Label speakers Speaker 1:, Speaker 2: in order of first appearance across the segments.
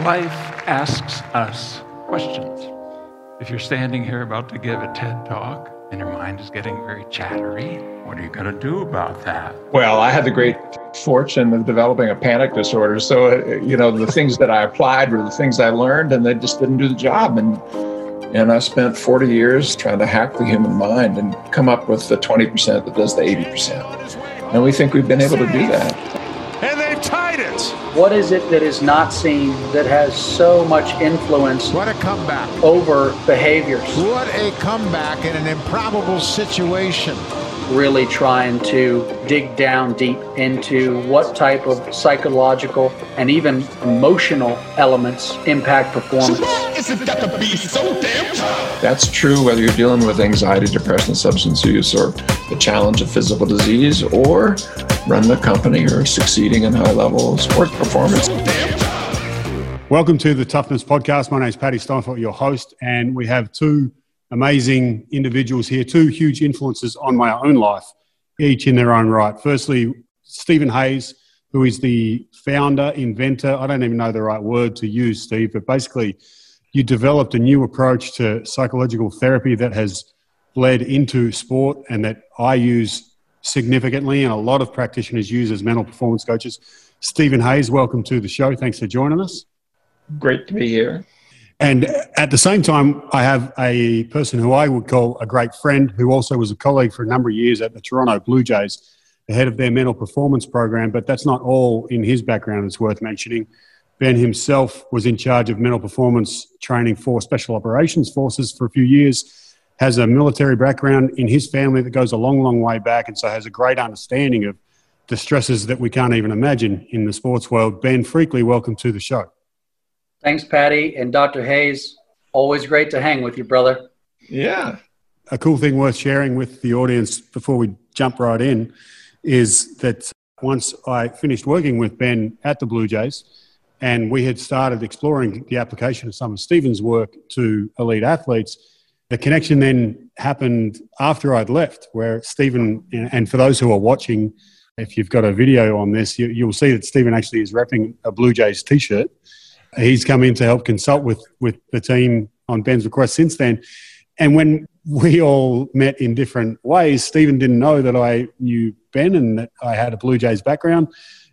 Speaker 1: Life asks us questions. If you're standing here about to give a TED talk and your mind is getting very chattery, what are you going to do about that?
Speaker 2: Well, I had the great fortune of developing a panic disorder. So, uh, you know, the things that I applied were the things I learned, and they just didn't do the job. And and I spent 40 years trying to hack the human mind and come up with the 20% that does the 80%. And we think we've been able to do that.
Speaker 3: What is it that is not seen that has so much influence?
Speaker 4: What a comeback.
Speaker 3: Over behaviors.
Speaker 4: What a comeback in an improbable situation
Speaker 3: really trying to dig down deep into what type of psychological and even emotional elements impact performance.
Speaker 2: That's true whether you're dealing with anxiety, depression, substance use, or the challenge of physical disease, or running a company or succeeding in high level sport performance.
Speaker 5: Welcome to the Toughness Podcast. My name is Paddy Steinfort, your host, and we have two amazing individuals here, two huge influences on my own life, each in their own right. Firstly, Steven Hayes, who is the founder, inventor, I don't even know the right word to use, Steve, but basically, you developed a new approach to psychological therapy that has led into sport and that I use significantly and a lot of practitioners use as mental performance coaches. Steven Hayes, welcome to the show. Thanks for joining us.
Speaker 2: Great to be here.
Speaker 5: And at the same time, I have a person who I would call a great friend who also was a colleague for a number of years at the Toronto Blue Jays, the head of their mental performance program. But that's not all in his background, it's worth mentioning. Ben himself was in charge of mental performance training for special operations forces for a few years, has a military background in his family that goes a long, long way back, and so has a great understanding of the stresses that we can't even imagine in the sports world. Ben Freakley, welcome to the show.
Speaker 3: Thanks, Paddy. And Dr. Hayes, always great to hang with you, brother.
Speaker 2: Yeah.
Speaker 5: A cool thing worth sharing with the audience before we jump right in is that once I finished working with Ben at the Blue Jays, and we had started exploring the application of some of Steven's work to elite athletes. The connection then happened after I'd left, where Steven, and for those who are watching, if you've got a video on this, you, will see that Steven actually is wrapping a Blue Jays t shirt he's come in to help consult with with the team on Ben's request since then. And when we all met in different ways, Steven didn't know that I knew Ben and that I had a Blue Jays background.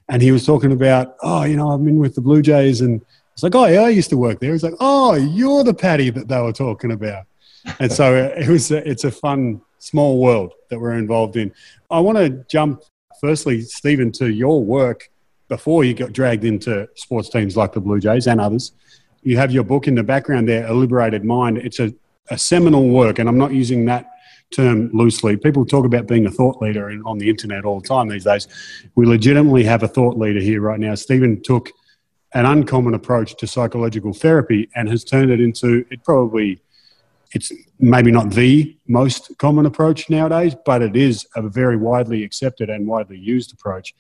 Speaker 5: And he was talking about, oh, you know, I'm in with the Blue Jays. And it's like, oh, yeah, I used to work there. He's like, oh, you're the Paddy that they were talking about. And so it was, a, it's a fun, small world that we're involved in. I want to jump, firstly, Steven, to your work before you got dragged into sports teams like the Blue Jays and others. You have your book in the background there, A Liberated Mind. It's a, a seminal work, and I'm not using that term loosely. People talk about being a thought leader on the internet all the time these days. We legitimately have a thought leader here right now. Steven took an uncommon approach to psychological therapy and has turned it into it probably it's maybe not the most common approach nowadays, but it is a very widely accepted and widely used approach.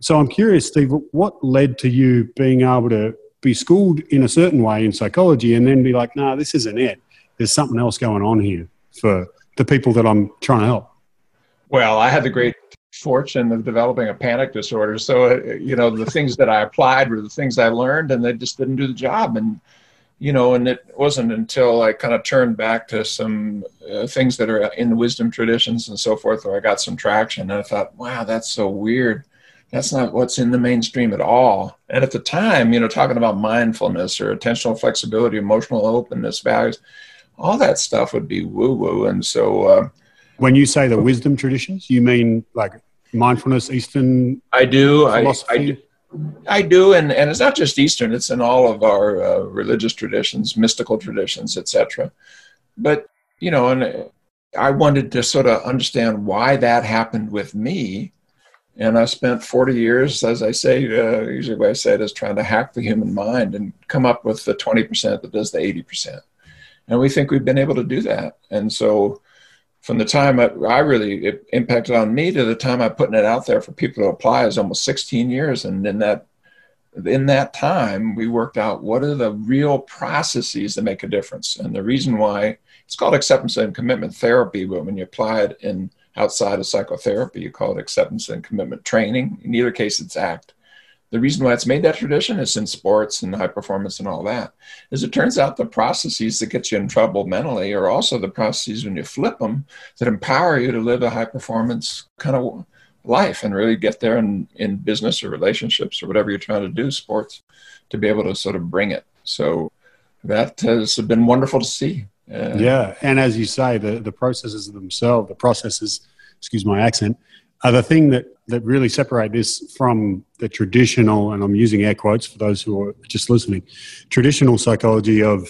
Speaker 5: So I'm curious, Steve, what led to you being able to be schooled in a certain way in psychology and then be like, no, nah, this isn't it. There's something else going on here for the people that I'm trying to help?
Speaker 2: Well, I had the great fortune of developing a panic disorder. So, uh, you know, the things that I applied were the things I learned and they just didn't do the job. And, you know, and it wasn't until I kind of turned back to some uh, things that are in the wisdom traditions and so forth where I got some traction. And I thought, wow, that's so weird that's not what's in the mainstream at all. And at the time, you know, talking about mindfulness or attentional flexibility, emotional openness, values, all that stuff would be woo woo. And so, uh,
Speaker 5: when you say the wisdom traditions, you mean like mindfulness, Eastern?
Speaker 2: I do. I, I, do. I do, and, and it's not just Eastern; it's in all of our uh, religious traditions, mystical traditions, etc. But you know, and I wanted to sort of understand why that happened with me, and I spent 40 years, as I say, uh, usually what I say is trying to hack the human mind and come up with the 20% that does the 80%. And we think we've been able to do that. And so from the time I, I really it impacted on me to the time I'm putting it out there for people to apply is almost 16 years. And in that in that time, we worked out what are the real processes that make a difference. And the reason why it's called acceptance and commitment therapy, but when you apply it in outside of psychotherapy. You call it acceptance and commitment training. In either case, it's ACT. the reason why it's made that tradition is in sports and high performance and all that is it turns out the processes that get you in trouble mentally are also the processes when you flip them that empower you to live a high performance kind of life and really get there in, in business or relationships or whatever you're trying to do sports to be able to sort of bring it so that has been wonderful to see
Speaker 5: uh, yeah and as you say the, the processes themselves the processes excuse my accent are the thing that, that really separate this from the traditional, and I'm using air quotes for those who are just listening, traditional psychology of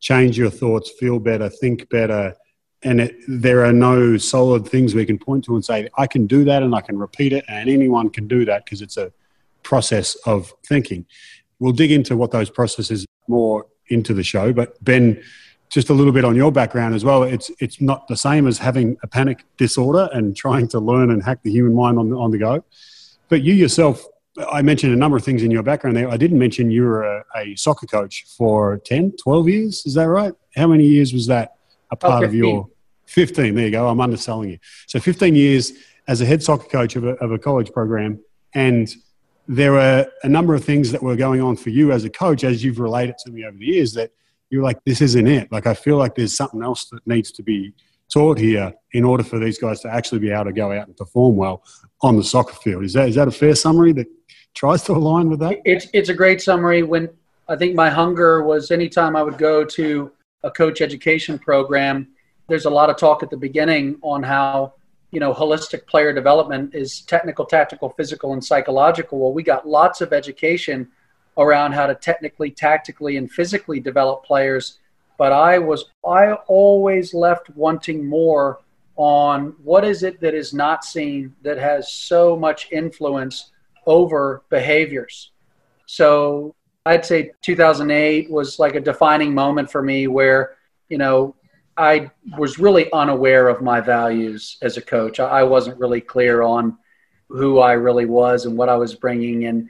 Speaker 5: change your thoughts, feel better, think better. And it, there are no solid things we can point to and say, I can do that and I can repeat it, and anyone can do that because it's a process of thinking. We'll dig into what those processes more into the show, but Ben just a little bit on your background as well. It's it's not the same as having a panic disorder and trying to learn and hack the human mind on the, on the go. But you yourself, I mentioned a number of things in your background there. I didn't mention you were a, a soccer coach for 10, 12 years. Is that right? How many years was that a part oh, of your 15? There you go. I'm underselling you. So 15 years as a head soccer coach of a, of a college program. And there were a number of things that were going on for you as a coach, as you've related to me over the years, that you're like, this isn't it. Like, I feel like there's something else that needs to be taught here in order for these guys to actually be able to go out and perform well on the soccer field. Is that is that a fair summary that tries to align with that?
Speaker 3: It's it's a great summary. When I think my hunger was anytime I would go to a coach education program, there's a lot of talk at the beginning on how you know holistic player development is technical, tactical, physical, and psychological. Well, we got lots of education around how to technically, tactically, and physically develop players. But I was I always left wanting more on what is it that is not seen that has so much influence over behaviors. So I'd say 2008 was like a defining moment for me where, you know, I was really unaware of my values as a coach. I wasn't really clear on who I really was and what I was bringing. And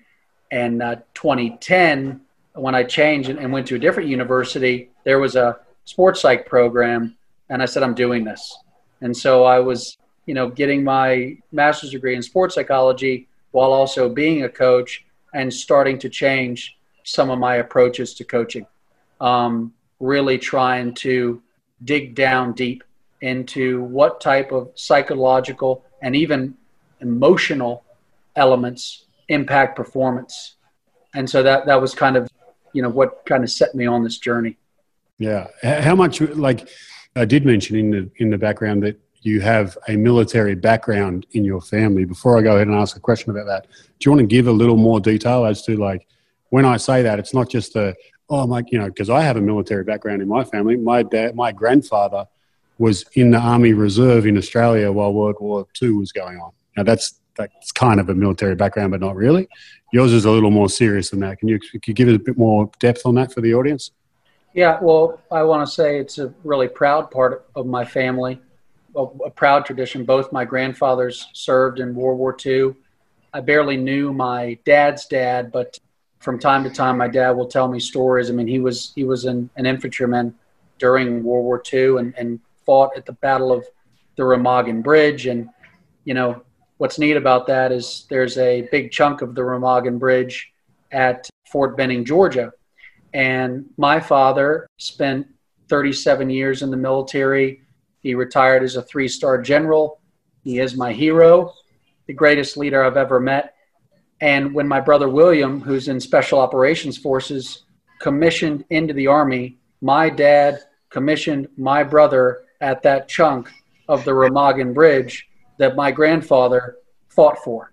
Speaker 3: and uh, 2010, when I changed and went to a different university, there was a sports psych program, and I said, I'm doing this. And so I was, you know, getting my master's degree in sports psychology while also being a coach and starting to change some of my approaches to coaching. Um, really trying to dig down deep into what type of psychological and even emotional elements impact performance. And so that that was kind of, you know, what kind of set me on this journey.
Speaker 5: Yeah. How much like I did mention in the in the background that you have a military background in your family. Before I go ahead and ask a question about that, do you want to give a little more detail as to like when I say that, it's not just a oh my you know because I have a military background in my family. My dad, my grandfather was in the Army Reserve in Australia while World War II was going on. Now that's that's kind of a military background, but not really. Yours is a little more serious than that. Can you, can you give it a bit more depth on that for the audience?
Speaker 3: Yeah, well, I want to say it's a really proud part of my family, a, a proud tradition. Both my grandfathers served in World War II. I barely knew my dad's dad, but from time to time, my dad will tell me stories. I mean, he was he was an, an infantryman during World War II and, and fought at the Battle of the Remagen Bridge, and you know what's neat about that is there's a big chunk of the Remagen Bridge at Fort Benning, Georgia. And my father spent 37 years in the military. He retired as a three star general. He is my hero, the greatest leader I've ever met. And when my brother William, who's in Special Operations Forces, commissioned into the Army, my dad commissioned my brother at that chunk of the Remagen Bridge that my grandfather fought for.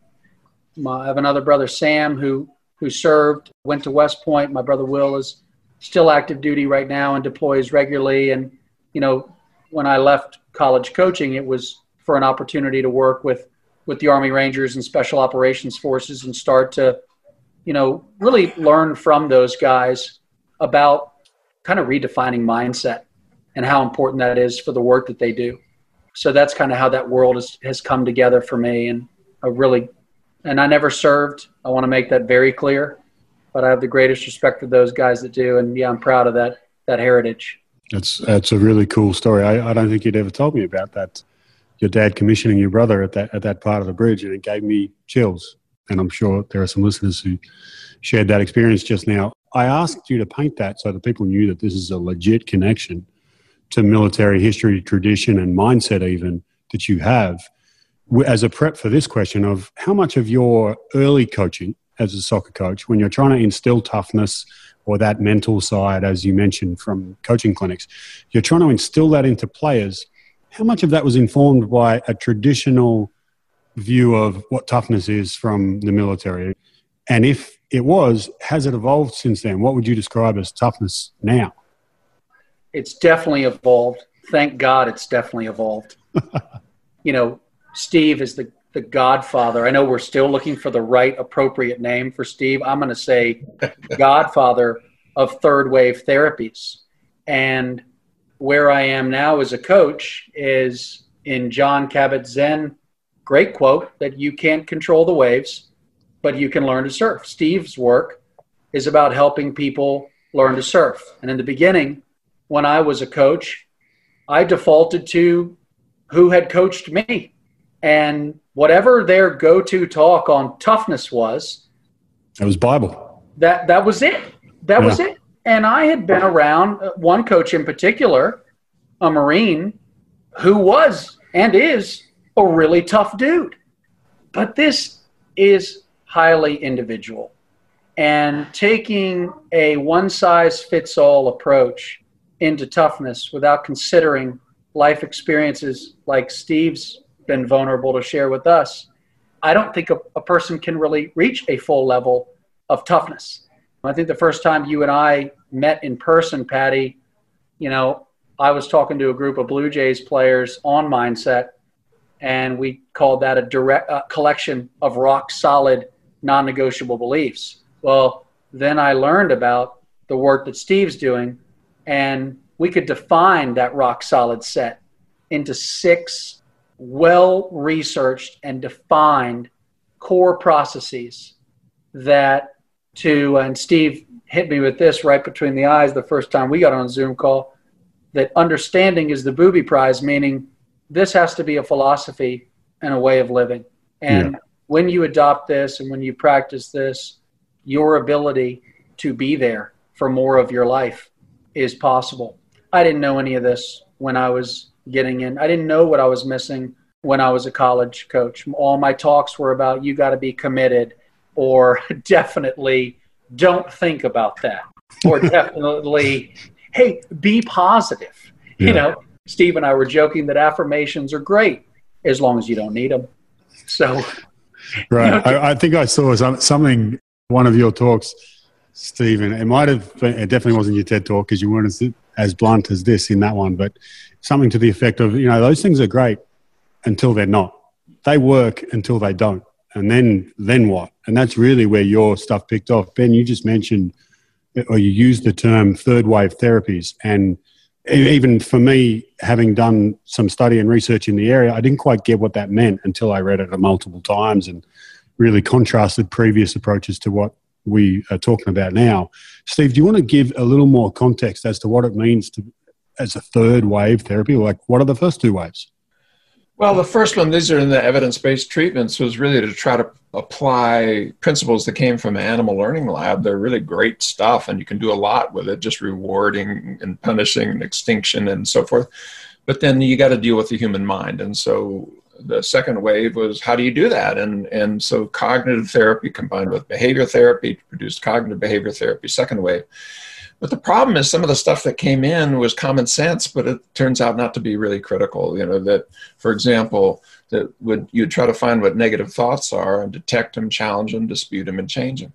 Speaker 3: My, I have another brother, Sam, who who served, went to West Point. My brother Will is still active duty right now and deploys regularly. And you know, when I left college coaching, it was for an opportunity to work with with the Army Rangers and Special Operations Forces and start to, you know, really learn from those guys about kind of redefining mindset and how important that is for the work that they do so that's kind of how that world has, has come together for me and a really and i never served. I want to make that very clear but i have the greatest respect for those guys that do. And yeah i'm proud of that that heritage.
Speaker 5: That's that's a really cool story. I, I don't think you'd ever told me about that your dad commissioning your brother at that at that part of the bridge and it gave me chills. And I'm sure there are some listeners who shared that experience just now. I asked you to paint that so that people knew that this is a legit connection to military history, tradition, and mindset, even that you have. As a prep for this question, of how much of your early coaching as a soccer coach, when you're trying to instill toughness or that mental side, as you mentioned from coaching clinics, you're trying to instill that into players. How much of that was informed by a traditional view of what toughness is from the military? And if it was, has it evolved since then? What would you describe as toughness now?
Speaker 3: It's definitely evolved. Thank God it's definitely evolved. you know, Steve is the, the godfather. I know we're still looking for the right appropriate name for Steve. I'm going to say godfather of third wave therapies. And where I am now as a coach is in Jon Kabat-Zinn, great quote that you can't control the waves but you can learn to surf. Steve's work is about helping people learn to surf. And in the beginning, when I was a coach, I defaulted to who had coached me. And whatever their go to talk on toughness was,
Speaker 5: it was Bible.
Speaker 3: That, that was it. That yeah. was it. And I had been around uh, one coach in particular, a Marine, who was and is a really tough dude. But this is highly individual. And taking a one size fits all approach into toughness without considering life experiences like Steve's been vulnerable to share with us, I don't think a, a person can really reach a full level of toughness. I think the first time you and I met in person, Paddy, you know, I was talking to a group of Blue Jays players on mindset, and we called that a direct uh, collection of rock solid non negotiable beliefs. Well, then I learned about the work that Steve's doing, and we could define that rock solid set into six well researched and defined core processes that to and Steve hit me with this right between the eyes the first time we got on a Zoom call that understanding is the booby prize meaning this has to be a philosophy and a way of living. And yeah when you adopt this and when you practice this, your ability to be there for more of your life is possible. I didn't know any of this when I was getting in. I didn't know what I was missing when I was a college coach. All my talks were about you got to be committed or definitely don't think about that or definitely hey, be positive. Yeah. You know, Steve and I were joking that affirmations are great as long as you don't need them. So
Speaker 5: Right. I, I, think I saw some, something, one of your talks, Steven. It might have been, it definitely wasn't your TED talk because you weren't as, as blunt as this in that one, but something to the effect of, you know, those things are great until they're not. They work until they don't. And then, then what? And that's really where your stuff picked off. Ben, you just mentioned, or you used the term third wave therapies. And even for me, having done some study and research in the area, I didn't quite get what that meant until I read it multiple times and really contrasted previous approaches to what we are talking about now. Steve, do you want to give a little more context as to what it means to as a third wave therapy? Like, what are the first two waves?
Speaker 2: Well, the first one, these are in the evidence based treatments, was really to try to apply principles that came from Animal Learning Lab. They're really great stuff, and you can do a lot with it, just rewarding and punishing and extinction and so forth. But then you got to deal with the human mind. And so the second wave was how do you do that? And, and so cognitive therapy combined with behavior therapy produced cognitive behavior therapy, second wave. But the problem is some of the stuff that came in was common sense, but it turns out not to be really critical. You know, that, for example, that would you try to find what negative thoughts are and detect them, challenge them, dispute them, and change them.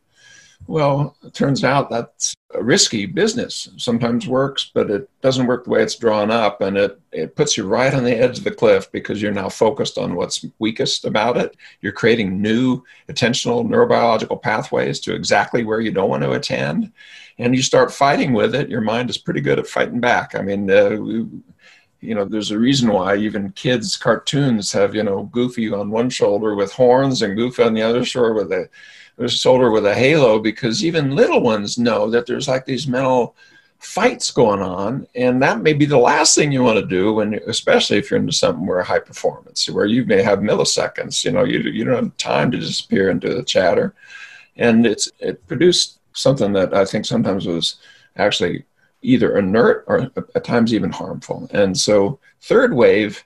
Speaker 2: Well, it turns out that's a risky business. Sometimes works, but it doesn't work the way it's drawn up, and it, it puts you right on the edge of the cliff because you're now focused on what's weakest about it. You're creating new attentional neurobiological pathways to exactly where you don't want to attend and you start fighting with it, your mind is pretty good at fighting back. I mean, uh, you know, there's a reason why even kids' cartoons have, you know, Goofy on one shoulder with horns and Goofy on the other shoulder with a shoulder with a halo, because even little ones know that there's like these mental fights going on, and that may be the last thing you want to do when, especially if you're into something where high performance, where you may have milliseconds. You know, you you don't have time to disappear into the chatter, and it's it produced something that I think sometimes was actually either inert or at times even harmful. And so, third wave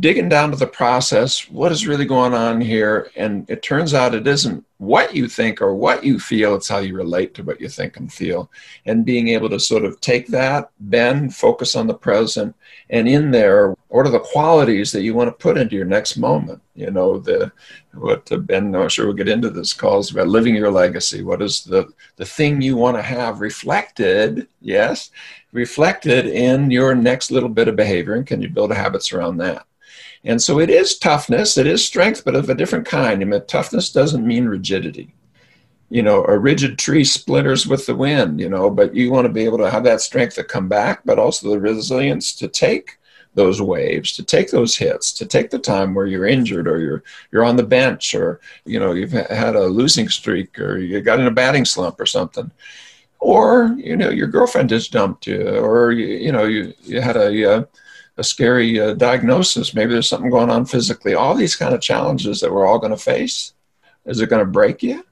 Speaker 2: digging down to the process what is really going on here? And it turns out it isn't what you think or what you feel it's how you relate to what you think and feel. And being able to sort of take that bend focus on the present and in there what are the qualities that you want to put into your next moment? You know the what uh, ben i'm sure we'll get into this calls about living your legacy. What is the the thing you want to have reflected yes reflected in your next little bit of behavior? And can you build habits around that and so it is toughness, it is strength, but of a different kind. I mean, toughness doesn't mean rigidity. You know, a rigid tree splinters with the wind, you know, but you want to be able to have that strength to come back, but also the resilience to take those waves, to take those hits, to take the time where you're injured or you're you're on the bench or you know you've had a losing streak or you got in a batting slump or something. Or you know your girlfriend just dumped you, or you, you know you, you had a, uh, a scary uh, diagnosis. Maybe there's something going on physically. All these kind of challenges that we're all going to face. Is it going to break you?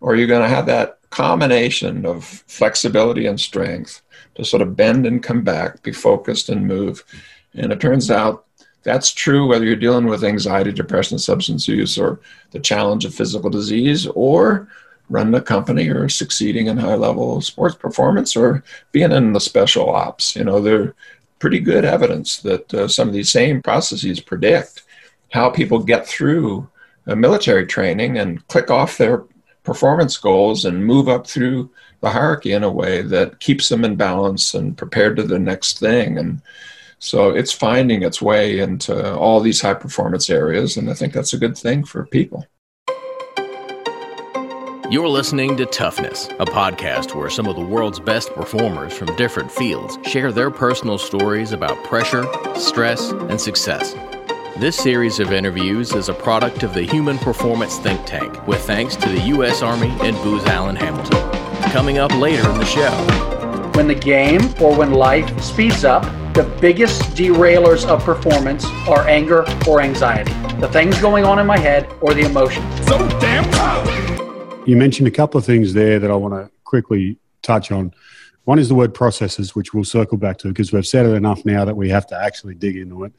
Speaker 2: Or are you going to have that combination of flexibility and strength to sort of bend and come back, be focused and move? And it turns out that's true whether you're dealing with anxiety, depression, substance use, or the challenge of physical disease, or running a company or succeeding in high level sports performance or being in the special ops. You know, there pretty good evidence that uh, some of these same processes predict how people get through military training and click off their performance goals and move up through the hierarchy in a way that keeps them in balance and prepared to the next thing. And so it's finding its way into all these high performance areas. And I think that's a good thing for people.
Speaker 6: You're listening to Toughness, a podcast where some of the world's best performers from different fields share their personal stories about pressure, stress, and success. This series of interviews is a product of the Human Performance Think Tank, with thanks to the U.S. Army and Booz Allen Hamilton. Coming up later in the show.
Speaker 3: When the game or when life speeds up, the biggest derailers of performance are anger or anxiety, the things going on in my head or the emotion. So damn proud.
Speaker 5: You mentioned a couple of things there that I want to quickly touch on. One is the word processes, which we'll circle back to because we've said it enough now that we have to actually dig into it.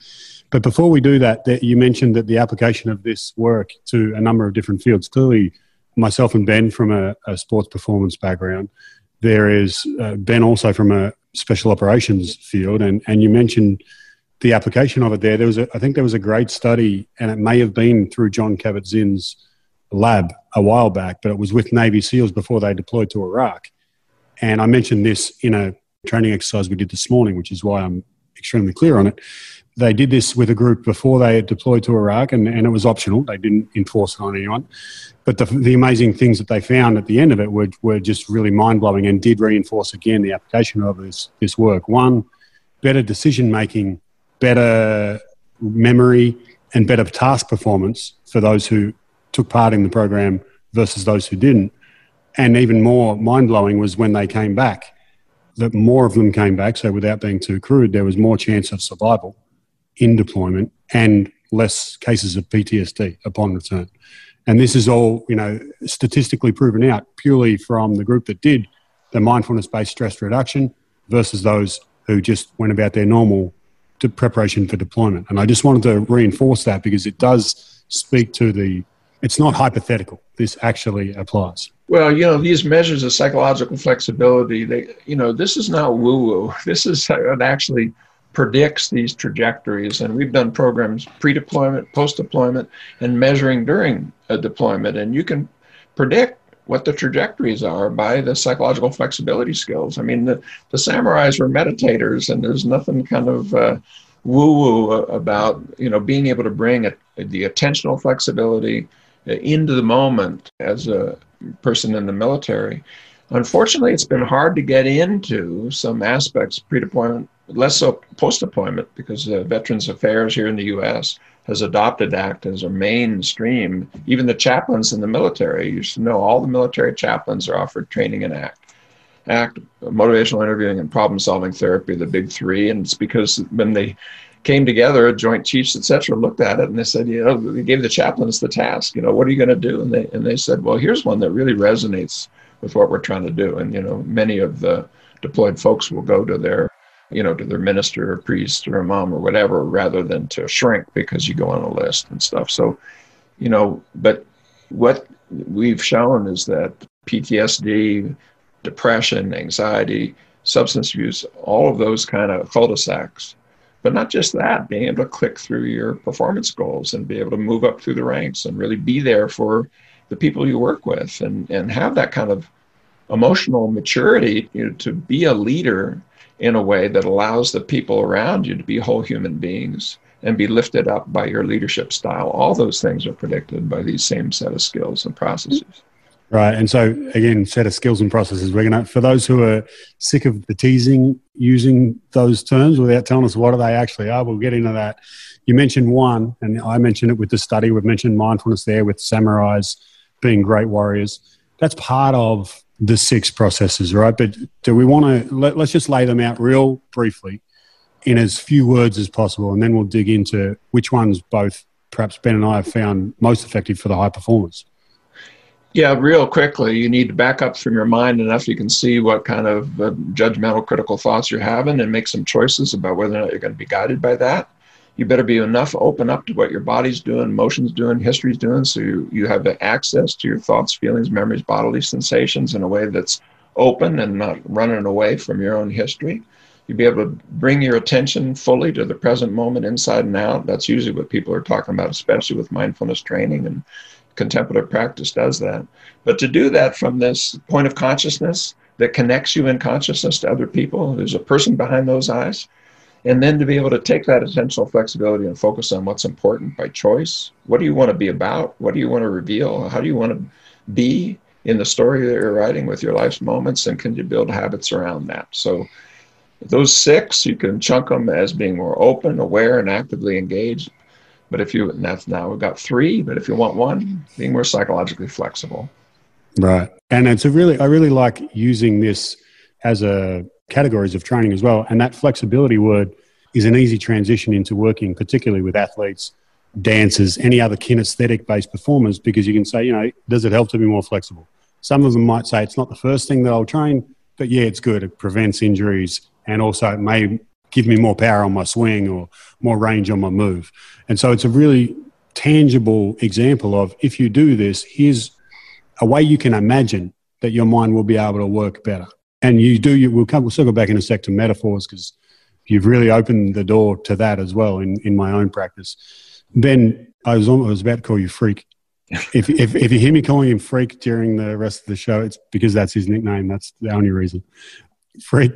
Speaker 5: But before we do that, that you mentioned that the application of this work to a number of different fields. Clearly, myself and Ben from a, a sports performance background. There is uh, Ben also from a special operations field, and and you mentioned the application of it there. There was, a, I think, there was a great study, and it may have been through Jon Kabat-Zinn's lab a while back, but it was with Navy SEALs before they deployed to Iraq. And I mentioned this in a training exercise we did this morning, which is why I'm extremely clear on it. They did this with a group before they deployed to Iraq, and, and it was optional. They didn't enforce it on anyone. But the, the amazing things that they found at the end of it were, were just really mind blowing and did reinforce again the application of this, this work. One, better decision making, better memory, and better task performance for those who took part in the program versus those who didn't. And even more mind blowing was when they came back, that more of them came back. So, without being too crude, there was more chance of survival in deployment and less cases of PTSD upon return. And this is all, you know, statistically proven out purely from the group that did the mindfulness based stress reduction versus those who just went about their normal preparation for deployment. And I just wanted to reinforce that because it does speak to the it's not hypothetical. This actually applies.
Speaker 2: Well, you know, these measures of psychological flexibility, they, you know, this is not woo woo. This is it actually predicts these trajectories. And we've done programs pre deployment, post deployment, and measuring during a deployment. And you can predict what the trajectories are by the psychological flexibility skills. I mean, the, the samurais were meditators, and there's nothing kind of uh, woo woo about, you know, being able to bring a, the attentional flexibility into the moment as a person in the military. Unfortunately, it's been hard to get into some aspects pre-deployment, less so post-deployment, because uh, Veterans Affairs here in the U.S. has adopted ACT as a mainstream. Even the chaplains in the military, you should know all the military chaplains are offered training in ACT. ACT, motivational interviewing, and problem solving therapy, the big three. And it's because when they came together, Joint Chiefs, etc., looked at it and they said, you know, they gave the chaplains the task, you know, what are you going to do? And they and they said, well, here's one that really resonates with what we're trying to do. And you know, many of the deployed folks will go to their you know, to their minister or priest or imam or whatever, rather than to shrink because you go on a list and stuff. So, you know, but what we've shown is that PTSD, depression, anxiety, substance abuse, all of those kind of cul-de-sacs. But not just that, being able to click through your performance goals and be able to move up through the ranks and really be there for the people you work with and, and have that kind of emotional maturity you know, to be a leader in a way that allows the people around you to be whole human beings and be lifted up by your leadership style. All those things are predicted by these same set of skills and processes.
Speaker 5: Right. And so, again, set of skills and processes. We're going to, for those who are sick of the teasing using those terms without telling us what they actually are, we'll get into that. You mentioned one, and I mentioned it with the study. We've mentioned mindfulness there with samurais being great warriors. That's part of the six processes, right? But do we want to let, us just lay them out real briefly in as few words as possible, and then we'll dig into which ones both perhaps Ben and I have found most effective for the high performers.
Speaker 2: Yeah, real quickly, you need to back up from your mind enough you can see what kind of uh, judgmental, critical thoughts you're having and make some choices about whether or not you're going to be guided by that you better be enough open up to what your body's doing, emotions doing, history's doing, so you, you have access to your thoughts, feelings, memories, bodily sensations in a way that's open and not running away from your own history. You'll be able to bring your attention fully to the present moment inside and out. That's usually what people are talking about, especially with mindfulness training and contemplative practice does that. But to do that from this point of consciousness that connects you in consciousness to other people, there's a person behind those eyes and then to be able to take that attentional flexibility and focus on what's important by choice what do you want to be about? What do you want to reveal? How do you want to be in the story that you're writing with your life's moments? And can you build habits around that? So those six you can chunk them as being more open aware and actively engaged but if you and that's now we've got three but if you want one being more psychologically flexible
Speaker 5: right and it's a really i really like using this as a categories of training as well. And that flexibility word is an easy transition into working, particularly with athletes, dancers, any other kinesthetic based performers, because you can say, you know, does it help to be more flexible? Some of them might say it's not the first thing that I'll train, but yeah, it's good. It prevents injuries and also it may give me more power on my swing or more range on my move. And so it's a really tangible example of if you do this, here's a way you can imagine that your mind will be able to work better. And you do you we'll come we'll circle back in a sec to metaphors because you've really opened the door to that as well in, in my own practice. Ben i was almost, I was about to call you freak. If, if, if you hear me calling him freak during the rest of the show it's because that's his nickname. That's the only reason. Freak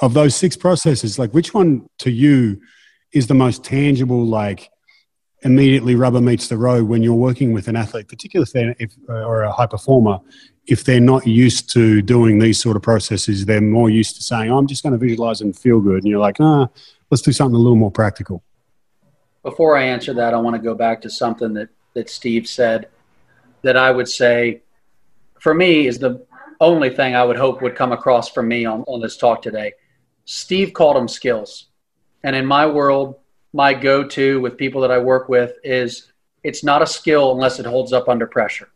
Speaker 5: of those six processes like which one to you is the most tangible like immediately rubber meets the road when you're working with an athlete particularly if, or a high performer if they're not used to doing these sort of processes, they're more used to saying, oh, I'm just going to visualize and feel good. And you're like, ah, let's do something a little more practical.
Speaker 3: Before I answer that, I want to go back to something that, that Steve said that I would say for me is the only thing I would hope would come across from me on, on this talk today. Steve called them skills. And in my world, my go to with people that I work with is it's not a skill unless it holds up under pressure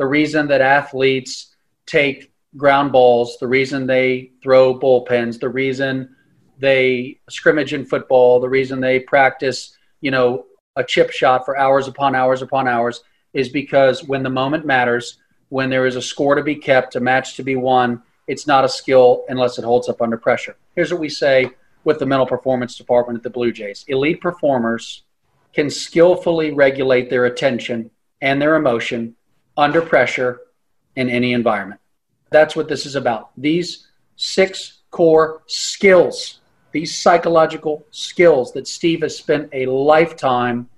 Speaker 3: the reason that athletes take ground balls, the reason they throw bullpens, the reason they scrimmage in football, the reason they practice, you know, a chip shot for hours upon hours upon hours is because when the moment matters, when there is a score to be kept, a match to be won, it's not a skill unless it holds up under pressure. Here's what we say with the mental performance department at the Blue Jays elite performers can skillfully regulate their attention and their emotion under pressure in any environment. That's what this is about. These six core skills, these psychological skills that Steve has spent a lifetime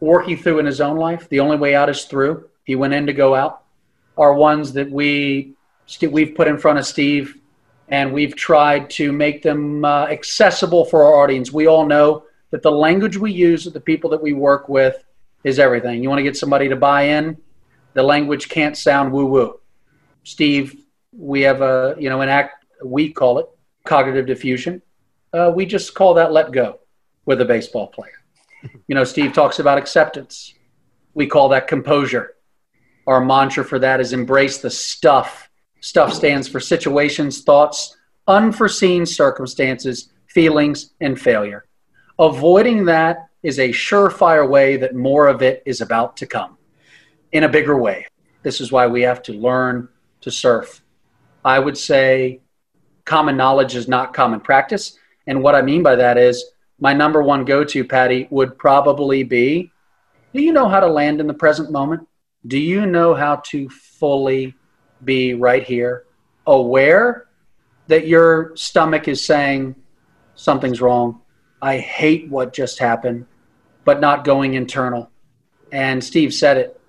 Speaker 3: working through in his own life. The only way out is through. He went in to go out. Are ones that we we've put in front of Steve, and we've tried to make them uh, accessible for our audience. We all know that the language we use with the people that we work with is everything. You want to get somebody to buy in, the language can't sound woo woo. Steve we have a, you know, an act, we call it cognitive defusion. Uh, we just call that let go with a baseball player. You know, Steve talks about acceptance. We call that composure. Our mantra for that is embrace the stuff. Stuff stands for situations, thoughts, unforeseen circumstances, feelings, and failure. Avoiding that is a surefire way that more of it is about to come in a bigger way. This is why we have to learn to surf. I would say common knowledge is not common practice. And what I mean by that is my number one go to, Paddy, would probably be do you know how to land in the present moment? Do you know how to fully be right here, aware that your stomach is saying something's wrong? I hate what just happened, but not going internal. And Steve said it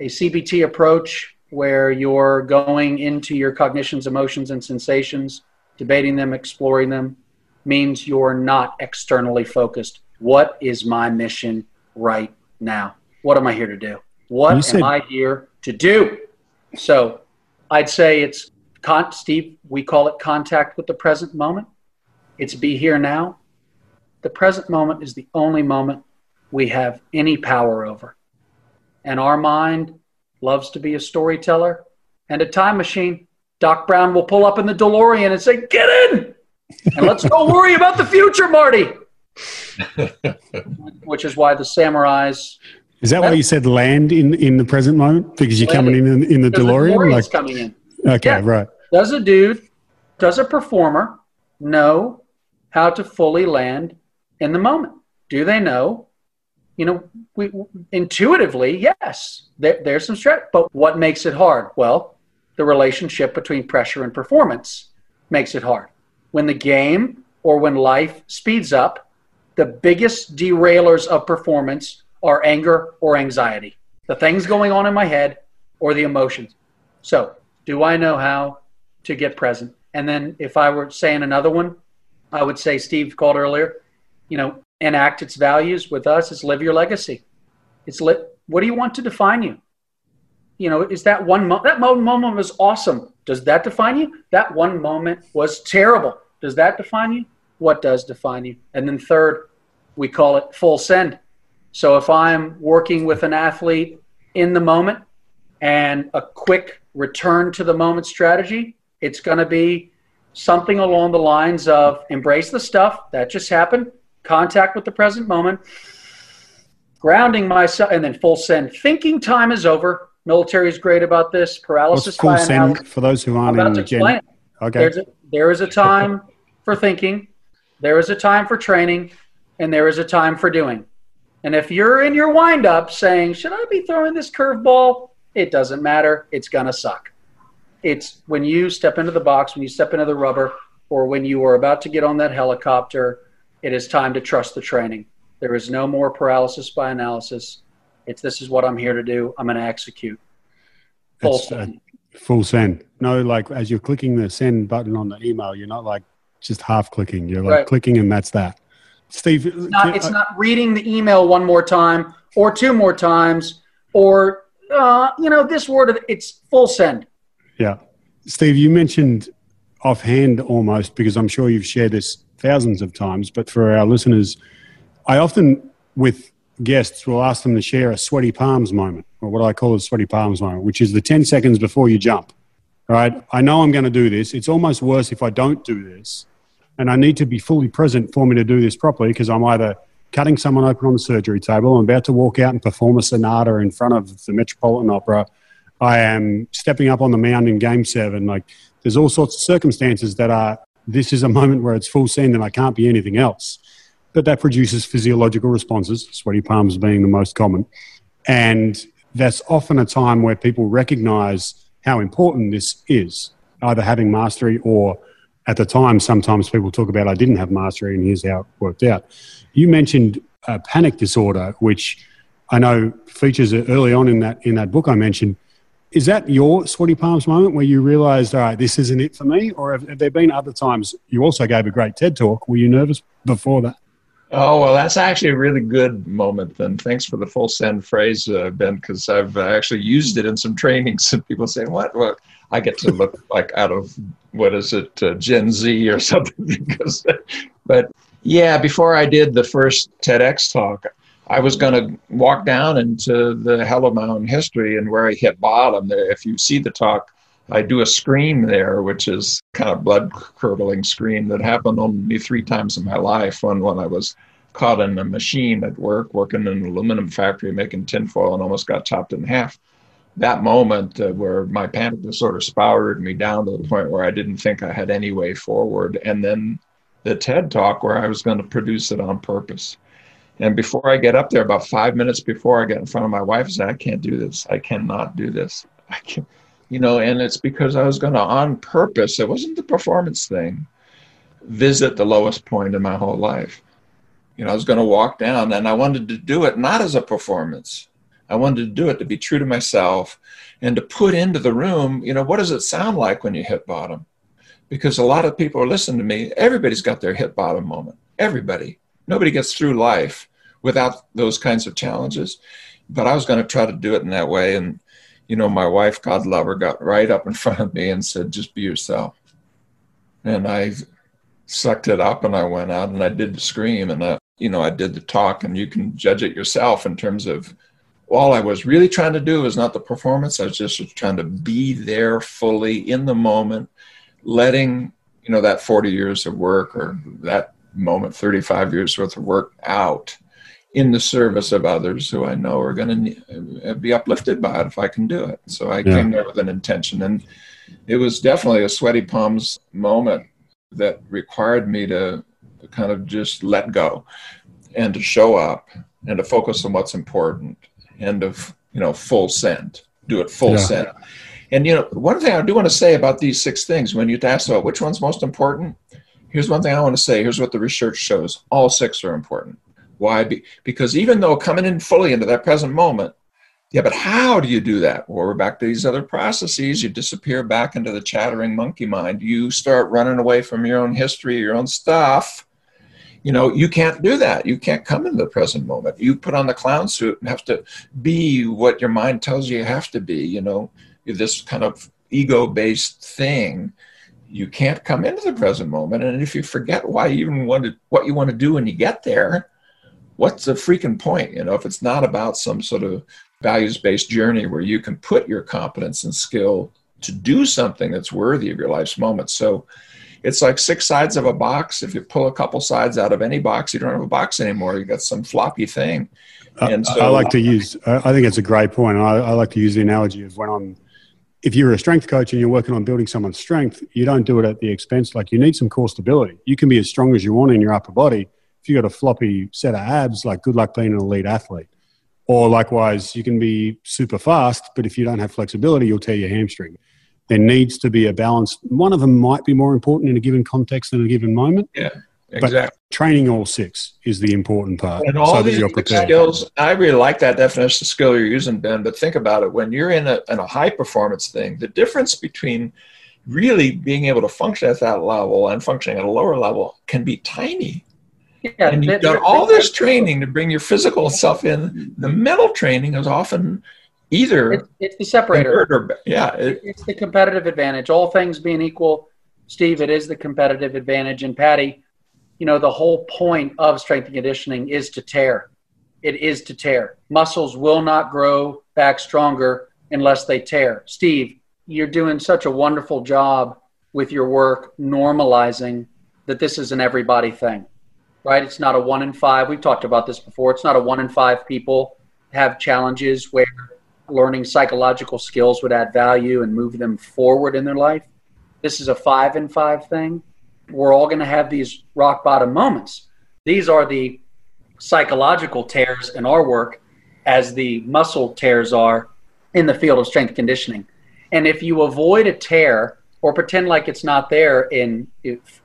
Speaker 3: a CBT approach where you're going into your cognitions, emotions, and sensations, debating them, exploring them, means you're not externally focused. What is my mission right now? What am I here to do? What said- am I here to do? So I'd say it's, con- Steve, we call it contact with the present moment. It's be here now. The present moment is the only moment we have any power over. And our mind loves to be a storyteller and a time machine. Doc Brown will pull up in the DeLorean and say, Get in! And let's go worry about the future, Marty. Which is why the samurais.
Speaker 5: Is that why you said land in, in the present moment? Because you're coming in in, the DeLorean?
Speaker 3: Like, coming in.
Speaker 5: Okay, yeah. right.
Speaker 3: Does a dude, does a performer know how to fully land in the moment? Do they know you know, we intuitively, yes, there, there's some stress. But what makes it hard? Well, the relationship between pressure and performance makes it hard. When the game or when life speeds up, the biggest derailers of performance are anger or anxiety, the things going on in my head or the emotions. So, do I know how to get present? And then, if I were saying another one, I would say Steve called earlier, you know, enact its values with us is live your legacy. It's li- what do you want to define you? You know, is that one mo- that moment was awesome? Does that define you? That one moment was terrible. Does that define you? What does define you? And then third, we call it full send. So if I'm working with an athlete in the moment and a quick return to the moment strategy, it's going to be something along the lines of embrace the stuff that just happened contact with the present moment, grounding myself, and then full send. Thinking time is over. Military is great about this. Paralysis
Speaker 5: What's full send for those who aren't in the
Speaker 3: gym? Okay. There's a, there is a time for thinking, there is a time for training, and there is a time for doing. And if you're in your windup saying, "Should I be throwing this curveball?" It doesn't matter. It's gonna suck. It's when you step into the box, when you step into the rubber, or when you are about to get on that helicopter it is time to trust the training. There is no more paralysis by analysis. It's this is what I'm here to do. I'm going to execute.
Speaker 5: Full send. Uh, full send. No, like as you're clicking the send button on the email, you're not like just half clicking. You're like right. clicking, and that's that. Steve,
Speaker 3: it's not, it's not reading the email one more time or two more times or uh, you know this word. of It's full send.
Speaker 5: Yeah, Steve, you mentioned offhand almost because I'm sure you've shared this thousands of times, but for our listeners, I often, with guests, will ask them to share a sweaty palms moment, or what I call a sweaty palms moment, which is the 10 seconds before you jump. Right? I know I'm going to do this. It's almost worse if I don't do this. And I need to be fully present for me to do this properly because I'm either cutting someone open on the surgery table, I'm about to walk out and perform a sonata in front of the Metropolitan Opera, I am stepping up on the mound in game seven. Like, there's all sorts of circumstances that are this is a moment where it's full send and I can't be anything else. But that produces physiological responses, sweaty palms being the most common. And that's often a time where people recognize how important this is, either having mastery or at the time, sometimes people talk about I didn't have mastery and here's how it worked out. You mentioned a panic disorder, which I know features early on in that in that book I mentioned is that your sweaty palms moment where you realized, all right, this isn't it for me? Or have, have, there been other times you also gave a great TED talk? Were you nervous before that?
Speaker 2: Oh, well, that's actually a really good moment. Then thanks for the full send phrase, uh, Ben, because I've uh, actually used it in some trainings and people say, what? What? I get to look like out of what is it, uh, Gen Z or something. because, but yeah, before I did the first TEDx talk, I was going to walk down into the hell of my own history and where I hit bottom. If you see the talk, I do a scream there, which is kind of blood curdling scream that happened only three times in my life. One when I was caught in a machine at work, working in an aluminum factory making tinfoil, and almost got chopped in half. That moment uh, where my panic disorder spouted me down to the point where I didn't think I had any way forward, and then the TED talk where I was going to produce it on purpose. And before I get up there, about five minutes before I get in front of my wife, I said, I can't do this. I cannot do this. I can't, you know, and it's because I was going to, on purpose, it wasn't the performance thing, visit the lowest point in my whole life. You know, I was going to walk down and I wanted to do it not as a performance. I wanted to do it to be true to myself and to put into the room, you know, what does it sound like when you hit bottom? Because a lot of people are listening to me. Everybody's got their hit bottom moment. Everybody. Nobody gets through life without those kinds of challenges. But I was going to try to do it in that way. And, you know, my wife, God love her, got right up in front of me and said, just be yourself. And I sucked it up and I went out and I did the scream and I, you know, I did the talk and you can judge it yourself in terms of all I was really trying to do was not the performance. I was just trying to be there fully in the moment, letting, you know, that 40 years of work or that moment, 35 years worth of work out in the service of others who I know are going to uh, be uplifted by it if I can do it. So I yeah. came there with an intention. And it was definitely a sweaty palms moment that required me to kind of just let go and to show up and to focus on what's important and of, you know, full send, do it full yeah. send. And, you know, one thing I do want to say about these six things when you ask about which one's most important, here's one thing I want to say. Here's what the research shows all six are important. Why? Because even though coming in fully into that present moment, yeah, but how do you do that? Well, we're back to these other processes. You disappear back into the chattering monkey mind. You start running away from your own history, your own stuff. You know, you can't do that. You can't come into the present moment. You put on the clown suit and have to be what your mind tells you you have to be. You know, this kind of ego based thing you can't come into the present moment. And if you forget why you even wanted what you want to do when you get there, what's the freaking point? You know, if it's not about some sort of values based journey where you can put your competence and skill to do something that's worthy of your life's moment. So it's like six sides of a box. If you pull a couple sides out of any box, you don't have a box anymore. You got some floppy thing.
Speaker 5: And so, I like to use, I think it's a great point. I, I like to use the analogy of when I'm if you're a strength coach and you're working on building someone's strength, you don't do it at the expense. Like you need some core stability. You can be as strong as you want in your upper body. If you got a floppy set of abs, like good luck being an elite athlete. Or likewise, you can be super fast, but if you don't have flexibility, you'll tear your hamstring. There needs to be a balance. One of them might be more important in a given context than a given moment.
Speaker 2: Yeah. Exactly. But
Speaker 5: training all six is the important part.
Speaker 2: And all so these skills, I really like that definition of skill you're using, Ben. But think about it: when you're in a, in a high performance thing, the difference between really being able to function at that level and functioning at a lower level can be tiny. Yeah, and you've done all this training to bring your physical self in. The mental training is often either
Speaker 3: it's, it's the separator.
Speaker 2: Or, yeah,
Speaker 3: it, it's the competitive advantage. All things being equal, Steve, it is the competitive advantage. And Paddy, you know, the whole point of strength and conditioning is to tear. It is to tear. Muscles will not grow back stronger unless they tear. Steve, you're doing such a wonderful job with your work normalizing that this is an everybody thing, right? It's not a one in five. We've talked about this before. It's not a one in five people have challenges where learning psychological skills would add value and move them forward in their life. This is a five in five thing we're all going to have these rock bottom moments. These are the psychological tears in our work as the muscle tears are in the field of strength conditioning. And if you avoid a tear or pretend like it's not there in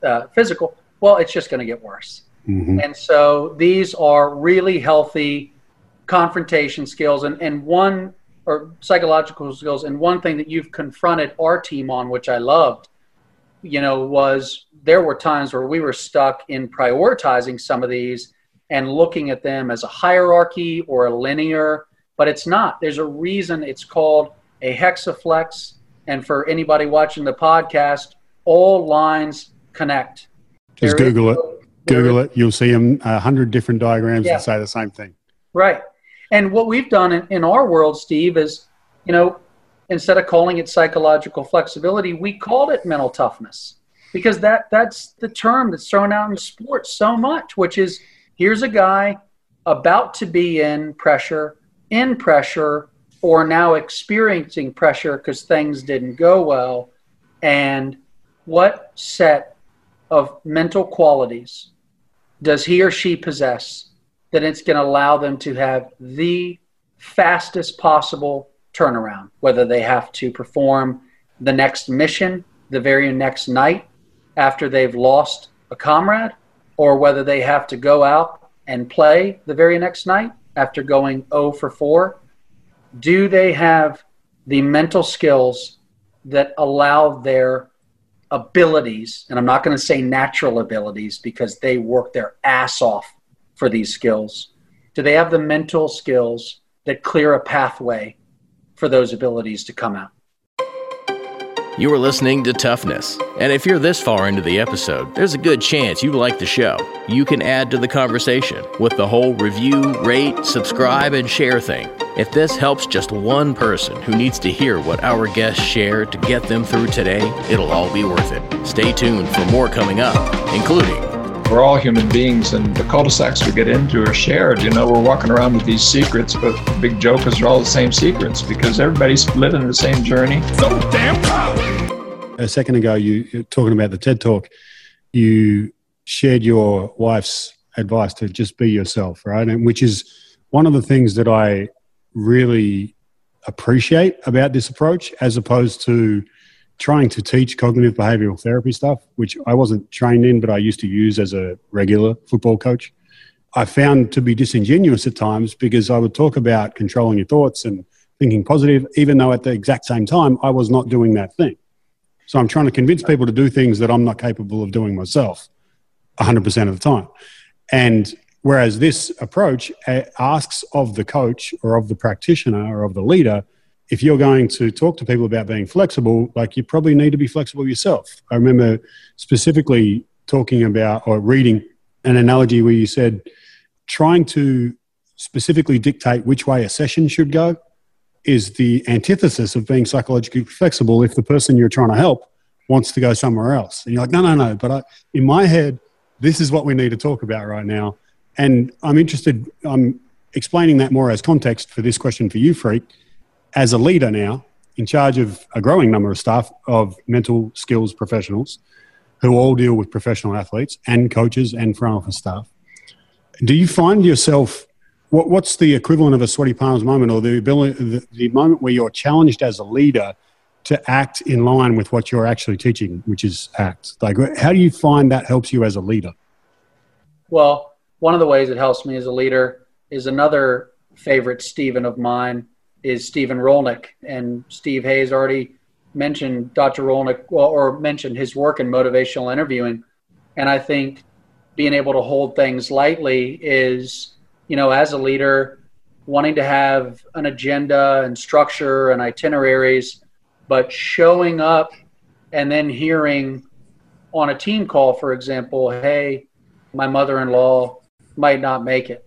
Speaker 3: uh, physical, well, it's just going to get worse. Mm-hmm. And so these are really healthy confrontation skills. And, and one, or psychological skills. And one thing that you've confronted our team on, which I loved, you know, was there were times where we were stuck in prioritizing some of these and looking at them as a hierarchy or a linear, but it's not. There's a reason it's called a hexaflex And for anybody watching the podcast, all lines connect.
Speaker 5: Just there Google is, it. Google it. You'll see them uh, a hundred different diagrams yeah. that say the same thing.
Speaker 3: Right. And what we've done in, in our world, Steve, is you know instead of calling it psychological flexibility, we called it mental toughness because that that's the term that's thrown out in sports so much, which is here's a guy about to be in pressure, in pressure, or now experiencing pressure because things didn't go well. And what set of mental qualities does he or she possess that it's going to allow them to have the fastest possible turnaround, whether they have to perform the next mission the very next night after they've lost a comrade, or whether they have to go out and play the very next night after going 0 for 4. Do they have the mental skills that allow their abilities, and I'm not going to say natural abilities because they work their ass off for these skills. Do they have the mental skills that clear a pathway for those abilities to come out.
Speaker 6: You are listening to Toughness. And if you're this far into the episode, there's a good chance you like the show. You can add to the conversation with the whole review, rate, subscribe, and share thing. If this helps just one person who needs to hear what our guests share to get them through today, it'll all be worth it. Stay tuned for more coming up, including
Speaker 2: we're all human beings, and the cul-de-sacs we get into are shared. You know, we're walking around with these secrets, but the big joke is they're all the same secrets because everybody's living the same journey. So damn
Speaker 5: proud. A second ago, you talking about the TED Talk, you shared your wife's advice to just be yourself, right? And which is one of the things that I really appreciate about this approach, as opposed to trying to teach cognitive behavioral therapy stuff, which I wasn't trained in, but I used to use as a regular football coach. I found to be disingenuous at times because I would talk about controlling your thoughts and thinking positive, even though at the exact same time I was not doing that thing. So I'm trying to convince people to do things that I'm not capable of doing myself 100% of the time. And whereas this approach uh, asks of the coach or of the practitioner or of the leader if you're going to talk to people about being flexible, like you probably need to be flexible yourself. I remember specifically talking about or reading an analogy where you said trying to specifically dictate which way a session should go is the antithesis of being psychologically flexible if the person you're trying to help wants to go somewhere else. And you're like, no, no, no. But I, in my head, this is what we need to talk about right now. And I'm interested, I'm explaining that more as context for this question for you, Freak as a leader now, in charge of a growing number of staff of mental skills professionals who all deal with professional athletes and coaches and front office staff. Do you find yourself, what, what's the equivalent of a sweaty palms moment or the ability, the, the moment where you're challenged as a leader to act in line with what you're actually teaching, which is act? Like, how do you find that helps you as a leader?
Speaker 3: Well, one of the ways it helps me as a leader is another favorite Stephen of mine is Stephen Rollnick. And Steve Hayes already mentioned Dr. Rollnick well, or mentioned his work in motivational interviewing. And I think being able to hold things lightly is, you know, as a leader, wanting to have an agenda and structure and itineraries, but showing up and then hearing on a team call, for example, hey, my mother in law might not make it.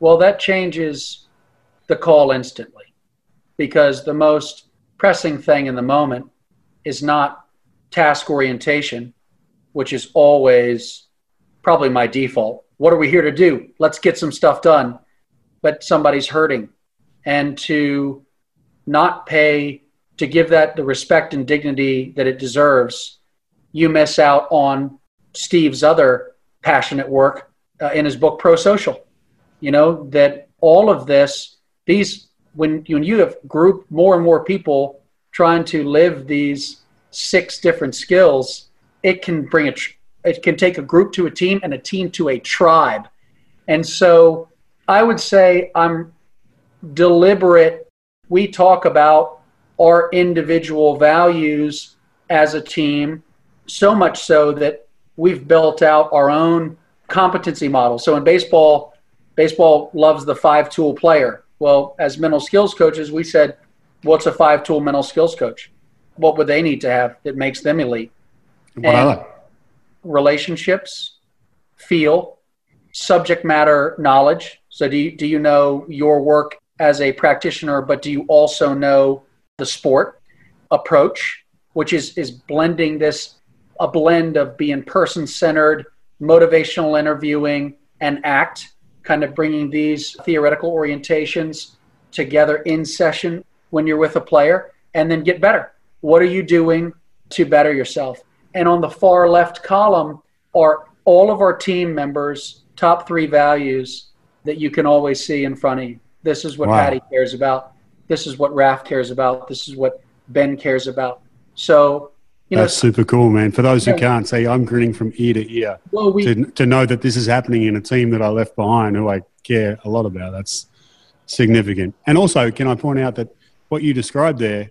Speaker 3: Well, that changes the call instantly because the most pressing thing in the moment is not task orientation, which is always probably my default. What are we here to do? Let's get some stuff done. But somebody's hurting. And to not pay, to give that the respect and dignity that it deserves, you miss out on Steve's other passionate work uh, in his book, Pro Social. You know, that all of this, these when when you have grouped more and more people trying to live these six different skills, it can bring a it can take a group to a team and a team to a tribe. And so I would say I'm deliberate. We talk about our individual values as a team, so much so that we've built out our own competency model. So in baseball, baseball loves the five tool player. Well, as mental skills coaches, we said, what's a five tool mental skills coach? what would they need to have that makes them elite?
Speaker 5: What
Speaker 3: And
Speaker 5: are they?
Speaker 3: Relationships, feel, subject matter knowledge. So do you, do you know your work as a practitioner, but do you also know the sport approach, which is is blending this a blend of being person centered, motivational interviewing, and act, kind of bringing these theoretical orientations together in session when you're with a player, and then get better. What are you doing to better yourself? And on the far left column are all of our team members' top three values that you can always see in front of you. This is what
Speaker 5: Wow.
Speaker 3: Paddy cares about. This is what Raf cares about. This is what Ben cares about. So, you know,
Speaker 5: That's super cool, man. For those who can't see, I'm grinning from ear to ear
Speaker 3: well, we,
Speaker 5: to, to know that this is happening in a team that I left behind who I care a lot about. That's significant. And also, can I point out that what you described there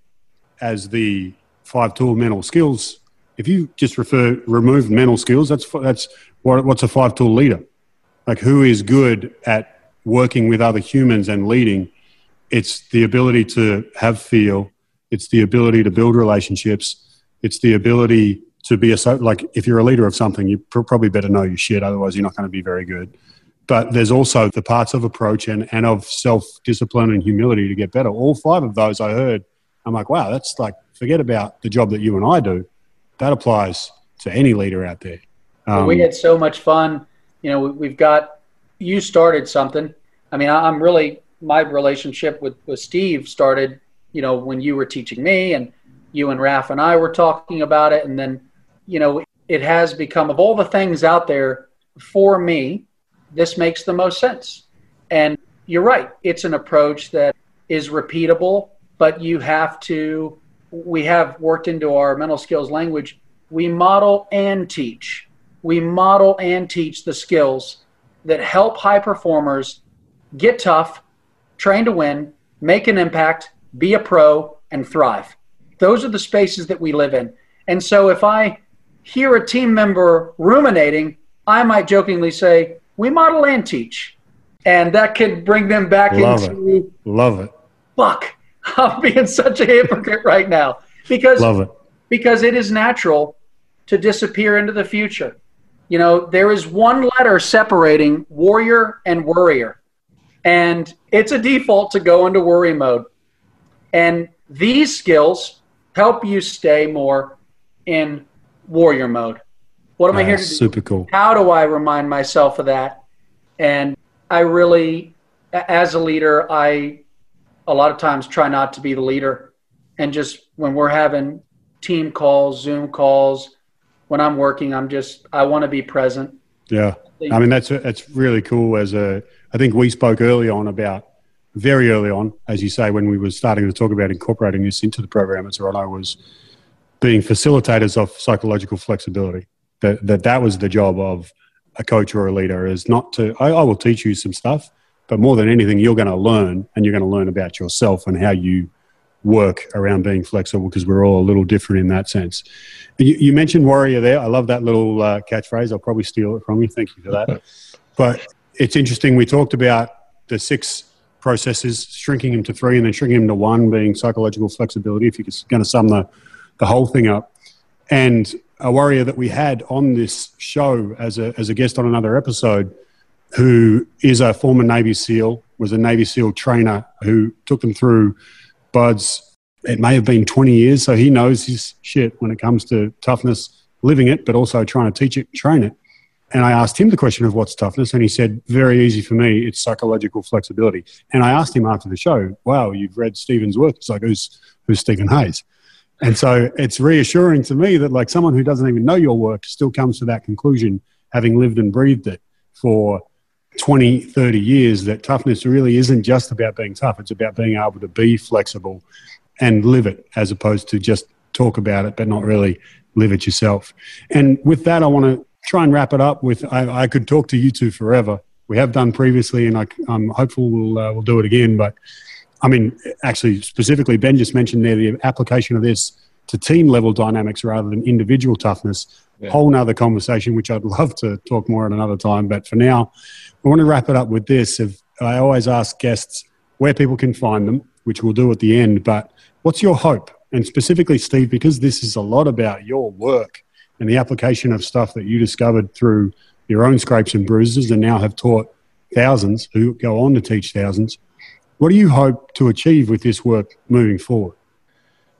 Speaker 5: as the five tool mental skills, if you just refer remove mental skills, that's that's what, what's a five tool leader? Like who is good at working with other humans and leading? It's the ability to have feel. It's the ability to build relationships. It's the ability to be a so like if you're a leader of something, you pr- probably better know your shit. Otherwise, you're not going to be very good. But there's also the parts of approach and, and of self discipline and humility to get better. All five of those I heard. I'm like, wow, that's like forget about the job that you and I do. That applies to any leader out there. Um,
Speaker 3: we had so much fun. You know, we- we've got you started something. I mean, I- I'm really my relationship with with Steve started. You know, when you were teaching me, and you and Raf and I were talking about it, and then, you know, it has become of all the things out there for me, this makes the most sense. And you're right; it's an approach that is repeatable, but you have to. We have worked into our mental skills language. We model and teach we model and teach the skills that help high performers get tough, train to win, make an impact, be a pro, and thrive. Those are the spaces that we live in. And so if I hear a team member ruminating, I might jokingly say, we model and teach. And that could bring them back
Speaker 5: Love
Speaker 3: into,
Speaker 5: love it.
Speaker 3: fuck, I'm being such a hypocrite right now. Because
Speaker 5: Love it.
Speaker 3: because it is natural to disappear into the future. You know, there is one letter separating warrior and worrier, and it's a default to go into worry mode. And these skills help you stay more in warrior mode. What am I here to do?
Speaker 5: super cool.
Speaker 3: how do I remind myself of that? And I really, as a leader, I a lot of times try not to be the leader. And just when we're having team calls, Zoom calls, when I'm working, I'm just, I want to be present.
Speaker 5: Yeah, I mean that's that's really cool. As a, I think we spoke early on about very early on, as you say, when we were starting to talk about incorporating this into the program at Toronto, was being facilitators of psychological flexibility. That that that was the job of a coach or a leader is not to. I, I will teach you some stuff, but more than anything, you're going to learn, and you're going to learn about yourself and how you work around being flexible because we're all a little different in that sense. You, you mentioned warrior there. I love that little uh, catchphrase. I'll probably steal it from you. Thank you for that. but it's interesting. We talked about the six processes, shrinking them to three, and then shrinking them to one, being psychological flexibility. If you're going to sum the the whole thing up, and a warrior that we had on this show as a as a guest on another episode, who is a former Navy SEAL, was a Navy SEAL trainer who took them through BUD/S. It may have been 20 years, so he knows his shit when it comes to toughness, living it, but also trying to teach it, train it. And I asked him the question of what's toughness, and he said, very easy for me, it's psychological flexibility. And I asked him after the show, wow, you've read Stephen's work. It's like, who's, who's Stephen Hayes? And so it's reassuring to me that like someone who doesn't even know your work still comes to that conclusion, having lived and breathed it for 20, 30 years, that toughness really isn't just about being tough. It's about being able to be flexible and live it as opposed to just talk about it, but not really live it yourself. And with that, I want to try and wrap it up with I, I could talk to you two forever. We have done previously, and I, I'm hopeful we'll, uh, we'll do it again. But I mean, actually, specifically, Ben just mentioned there the application of this to team level dynamics rather than individual toughness.
Speaker 2: Yeah.
Speaker 5: Whole nother conversation, which I'd love to talk more at another time. But for now, I want to wrap it up with this. If I always ask guests where people can find them, which we'll do at the end. But what's your hope and specifically, Steve, because this is a lot about your work and the application of stuff that you discovered through your own scrapes and bruises and now have taught thousands who go on to teach thousands. What do you hope to achieve with this work moving forward?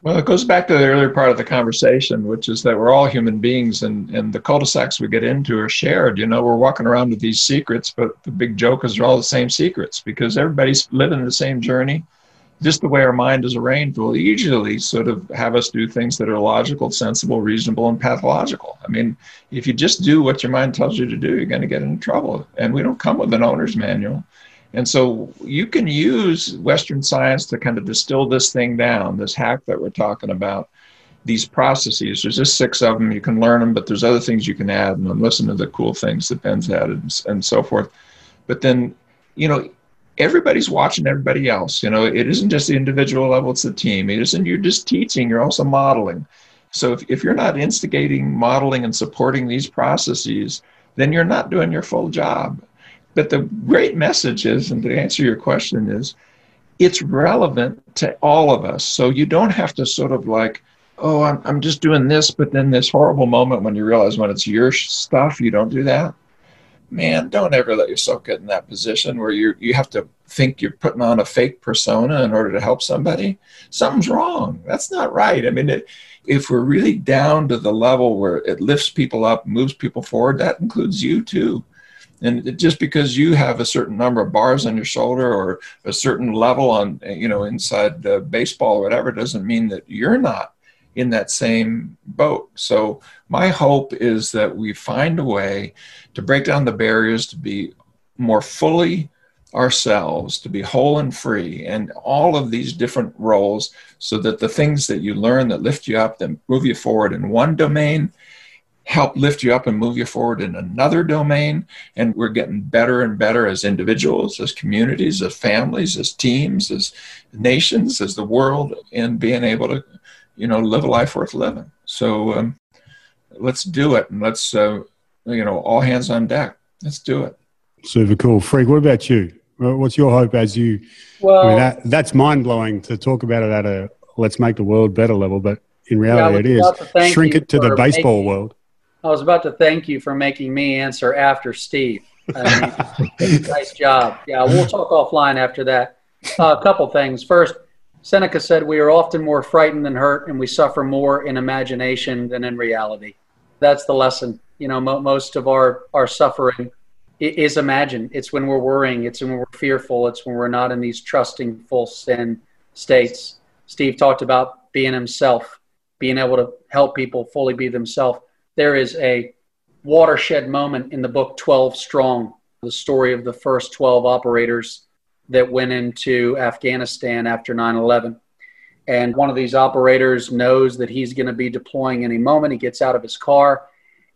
Speaker 2: Well, it goes back to the earlier part of the conversation, which is that we're all human beings and, and the cul-de-sacs we get into are shared. You know, we're walking around with these secrets, but the big joke is they're all the same secrets because everybody's living the same journey. Just the way our mind is arranged will usually sort of have us do things that are logical, sensible, reasonable, and pathological. I mean, if you just do what your mind tells you to do, you're going to get into trouble. And we don't come with an owner's manual. And so you can use Western science to kind of distill this thing down, this hack that we're talking about, these processes. There's just six of them. You can learn them, but there's other things you can add and listen to the cool things that Ben's added and, and so forth. But then, you know, everybody's watching everybody else. You know, it isn't just the individual level, it's the team. It isn't you're just teaching, you're also modeling. So if, if you're not instigating, modeling, and supporting these processes, then you're not doing your full job. But the great message is, and to answer your question, is it's relevant to all of us. So you don't have to sort of like, oh, I'm, I'm just doing this, but then this horrible moment when you realize when it's your stuff, you don't do that. Man, don't ever let yourself get in that position where you you have to think you're putting on a fake persona in order to help somebody. Something's wrong. That's not right. I mean, it, if we're really down to the level where it lifts people up, moves people forward, that includes you too. And just because you have a certain number of bars on your shoulder or a certain level on, you know, inside the baseball or whatever, doesn't mean that you're not in that same boat. So my hope is that we find a way to break down the barriers to be more fully ourselves, to be whole and free, and all of these different roles so that the things that you learn that lift you up, that move you forward in one domain, help lift you up and move you forward in another domain. And we're getting better and better as individuals, as communities, as families, as teams, as nations, as the world, in being able to, you know, live a life worth living. So um, let's do it. And let's, uh, you know, all hands on deck. Let's do it.
Speaker 5: Super cool. Freak, what about you? What's your hope as you? Well, I mean, that, that's mind blowing to talk about it at a let's make the world better level, but in reality, yeah, it is shrink it to the baseball making, world.
Speaker 3: I was about to thank you for making me answer after Steve. I mean, nice job. Yeah, we'll talk offline after that. Uh, a couple things. First, Seneca said we are often more frightened than hurt, and we suffer more in imagination than in reality. That's the lesson. You know, mo- most of our our suffering is imagined. It's when we're worrying. It's when we're fearful. It's when we're not in these trusting, full sin states. Steve talked about being himself, being able to help people fully be themselves there is a watershed moment in the book 12 Strong, the story of the first 12 operators that went into Afghanistan after 9 11. And one of these operators knows that he's going to be deploying any moment. He gets out of his car.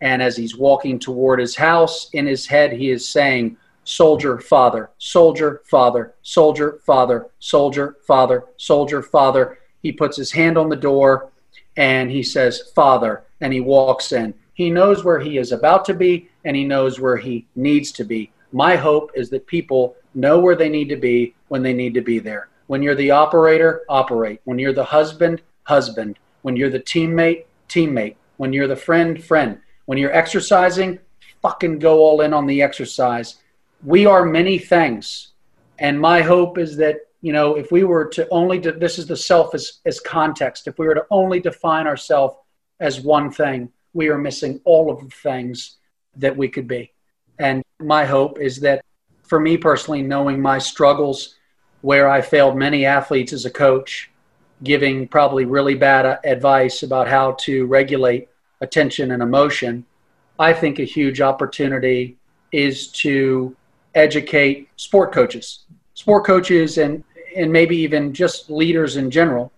Speaker 3: And as he's walking toward his house, in his head, he is saying, Soldier, father, soldier, father, soldier, father, soldier, father, soldier, father. He puts his hand on the door and he says, Father and he walks in. He knows where he is about to be and he knows where he needs to be. My hope is that people know where they need to be when they need to be there. When you're the operator, operate. When you're the husband, husband. When you're the teammate, teammate. When you're the friend, friend. When you're exercising, fucking go all in on the exercise. We are many things. And my hope is that, you know, if we were to only, de- this is the self as, as context, if we were to only define ourselves as one thing, we are missing all of the things that we could be. And my hope is that for me personally, knowing my struggles, where I failed many athletes as a coach, giving probably really bad advice about how to regulate attention and emotion, I think a huge opportunity is to educate sport coaches, sport coaches, and, and maybe even just leaders in general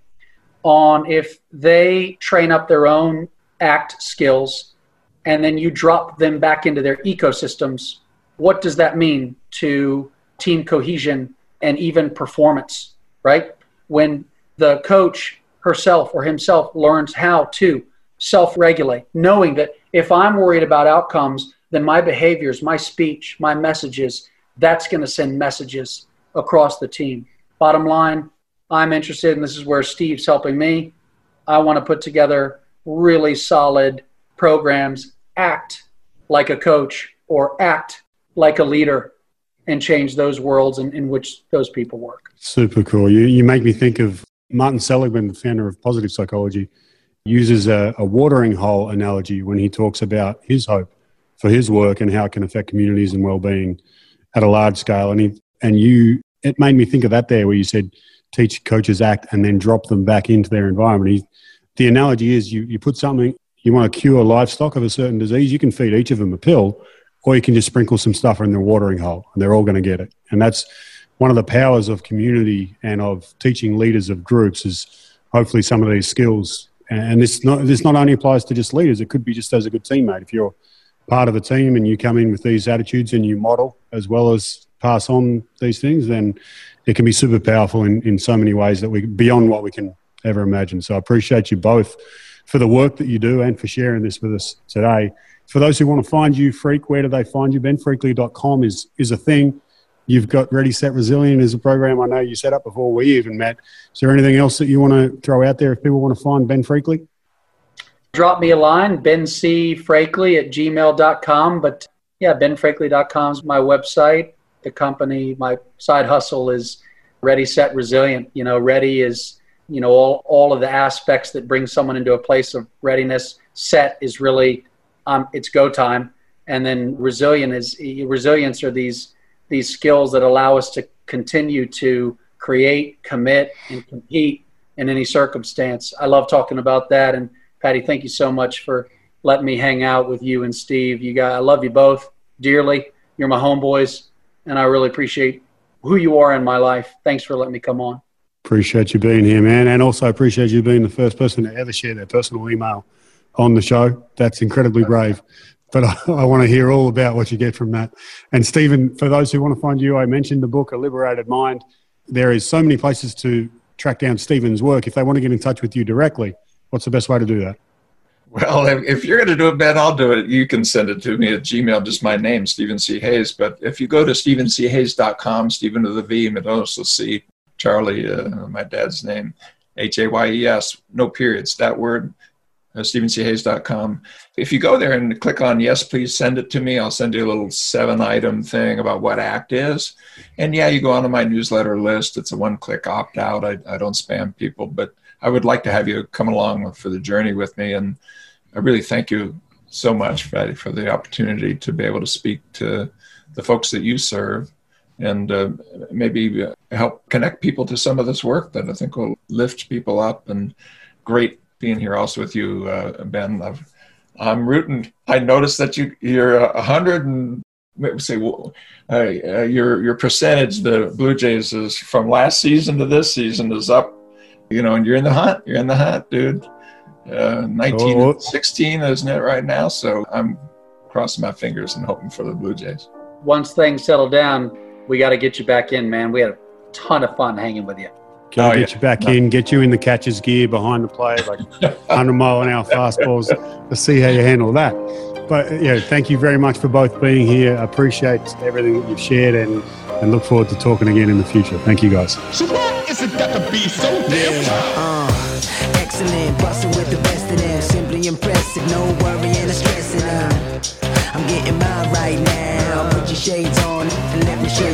Speaker 3: on if they train up their own act skills and then you drop them back into their ecosystems, what does that mean to team cohesion and even performance, right? When the coach herself or himself learns how to self regulate, knowing that if I'm worried about outcomes, then my behaviors, my speech, my messages, that's going to send messages across the team. Bottom line, I'm interested, and this is where Steve's helping me. I want to put together really solid programs, act like a coach or act like a leader and change those worlds in, in which those people work.
Speaker 5: Super cool. You, you make me think of Martin Seligman, the founder of positive psychology, uses a, a watering hole analogy when he talks about his hope for his work and how it can affect communities and well-being at a large scale. And he, and you, it made me think of that there where you said teach coaches act and then drop them back into their environment. He, the analogy is you, you put something you want to cure livestock of a certain disease, you can feed each of them a pill, or you can just sprinkle some stuff in their watering hole, and they're all going to get it. And that's one of the powers of community and of teaching leaders of groups is hopefully some of these skills. And this not this not only applies to just leaders; it could be just as a good teammate. If you're part of a team and you come in with these attitudes and you model as well as pass on these things, then it can be super powerful in, in so many ways that we beyond what we can ever imagine. So I appreciate you both for the work that you do and for sharing this with us today. For those who want to find you, Freak, where do they find you? BenFreakley.com is, is a thing. You've got Ready, Set, Resilient as a program I know you set up before we even met. Is there anything else that you want to throw out there if people want to find Ben Freakley?
Speaker 3: Drop me a line, bencfreakley at gmail.com. But yeah, benfreakley.com is my website. The company, my side hustle is Ready, Set, Resilient. You know, Ready is you know all, all of the aspects that bring someone into a place of readiness set is really um, it's go time. And then resilient is resilience are these these skills that allow us to continue to create commit and compete in any circumstance. I love talking about that. And Paddy thank you so much for letting me hang out with you and steve. You guys i love you both dearly. You're my homeboys and i really appreciate who you are in my life. Thanks for letting me come on.
Speaker 5: Appreciate you being here, man. And also appreciate you being the first person to ever share their personal email on the show. That's incredibly brave. But I, I want to hear all about what you get from that. And Stephen, for those who want to find you, I mentioned the book, A Liberated Mind. There is so many places to track down Stephen's work. If they want to get in touch with you directly, what's the best way to do that?
Speaker 2: Well, if, you're going to do it, Ben, I'll do it. You can send it to me at Gmail, just my name, Stephen C. Hayes. But if you go to stephenchayes.com, Stephen with a V, and also C, Charlie, uh, my dad's name, H A Y E S, no periods, that word, uh, StephenCHayes.com. If you go there and click on yes, please send it to me, I'll send you a little seven item thing about what ACT is. And yeah, you go onto my newsletter list. It's a one click opt out. I, I don't spam people, but I would like to have you come along for the journey with me. And I really thank you so much, Paddy, for the opportunity to be able to speak to the folks that you serve and uh, maybe help connect people to some of this work that I think will lift people up. And great being here also with you, uh, Ben. Love i am rooting. I noticed that you you're a hundred and say well, uh, your your percentage the Blue Jays is from last season to this season is up. You know, and you're in the hunt. You're in the hunt, dude. Uh, 19 oh. 16, isn't it right now? So I'm crossing my fingers and hoping for the Blue Jays.
Speaker 3: Once things settle down, we got to get you back in, man. We had a ton of fun hanging with you.
Speaker 5: Can oh, get yeah. you back no. in, get you in the catcher's gear behind the plate, like 100 mile an hour fastballs, to see how you handle that. But yeah, thank you very much for both being here. I appreciate everything that you've shared and, and look forward to talking again in the future. Thank you guys. So is it got to be so damn uh, excellent, busting with the best of them. Simply impressive, no worry and stressing. Uh, I'm getting mine right now. Put your shades on and let me show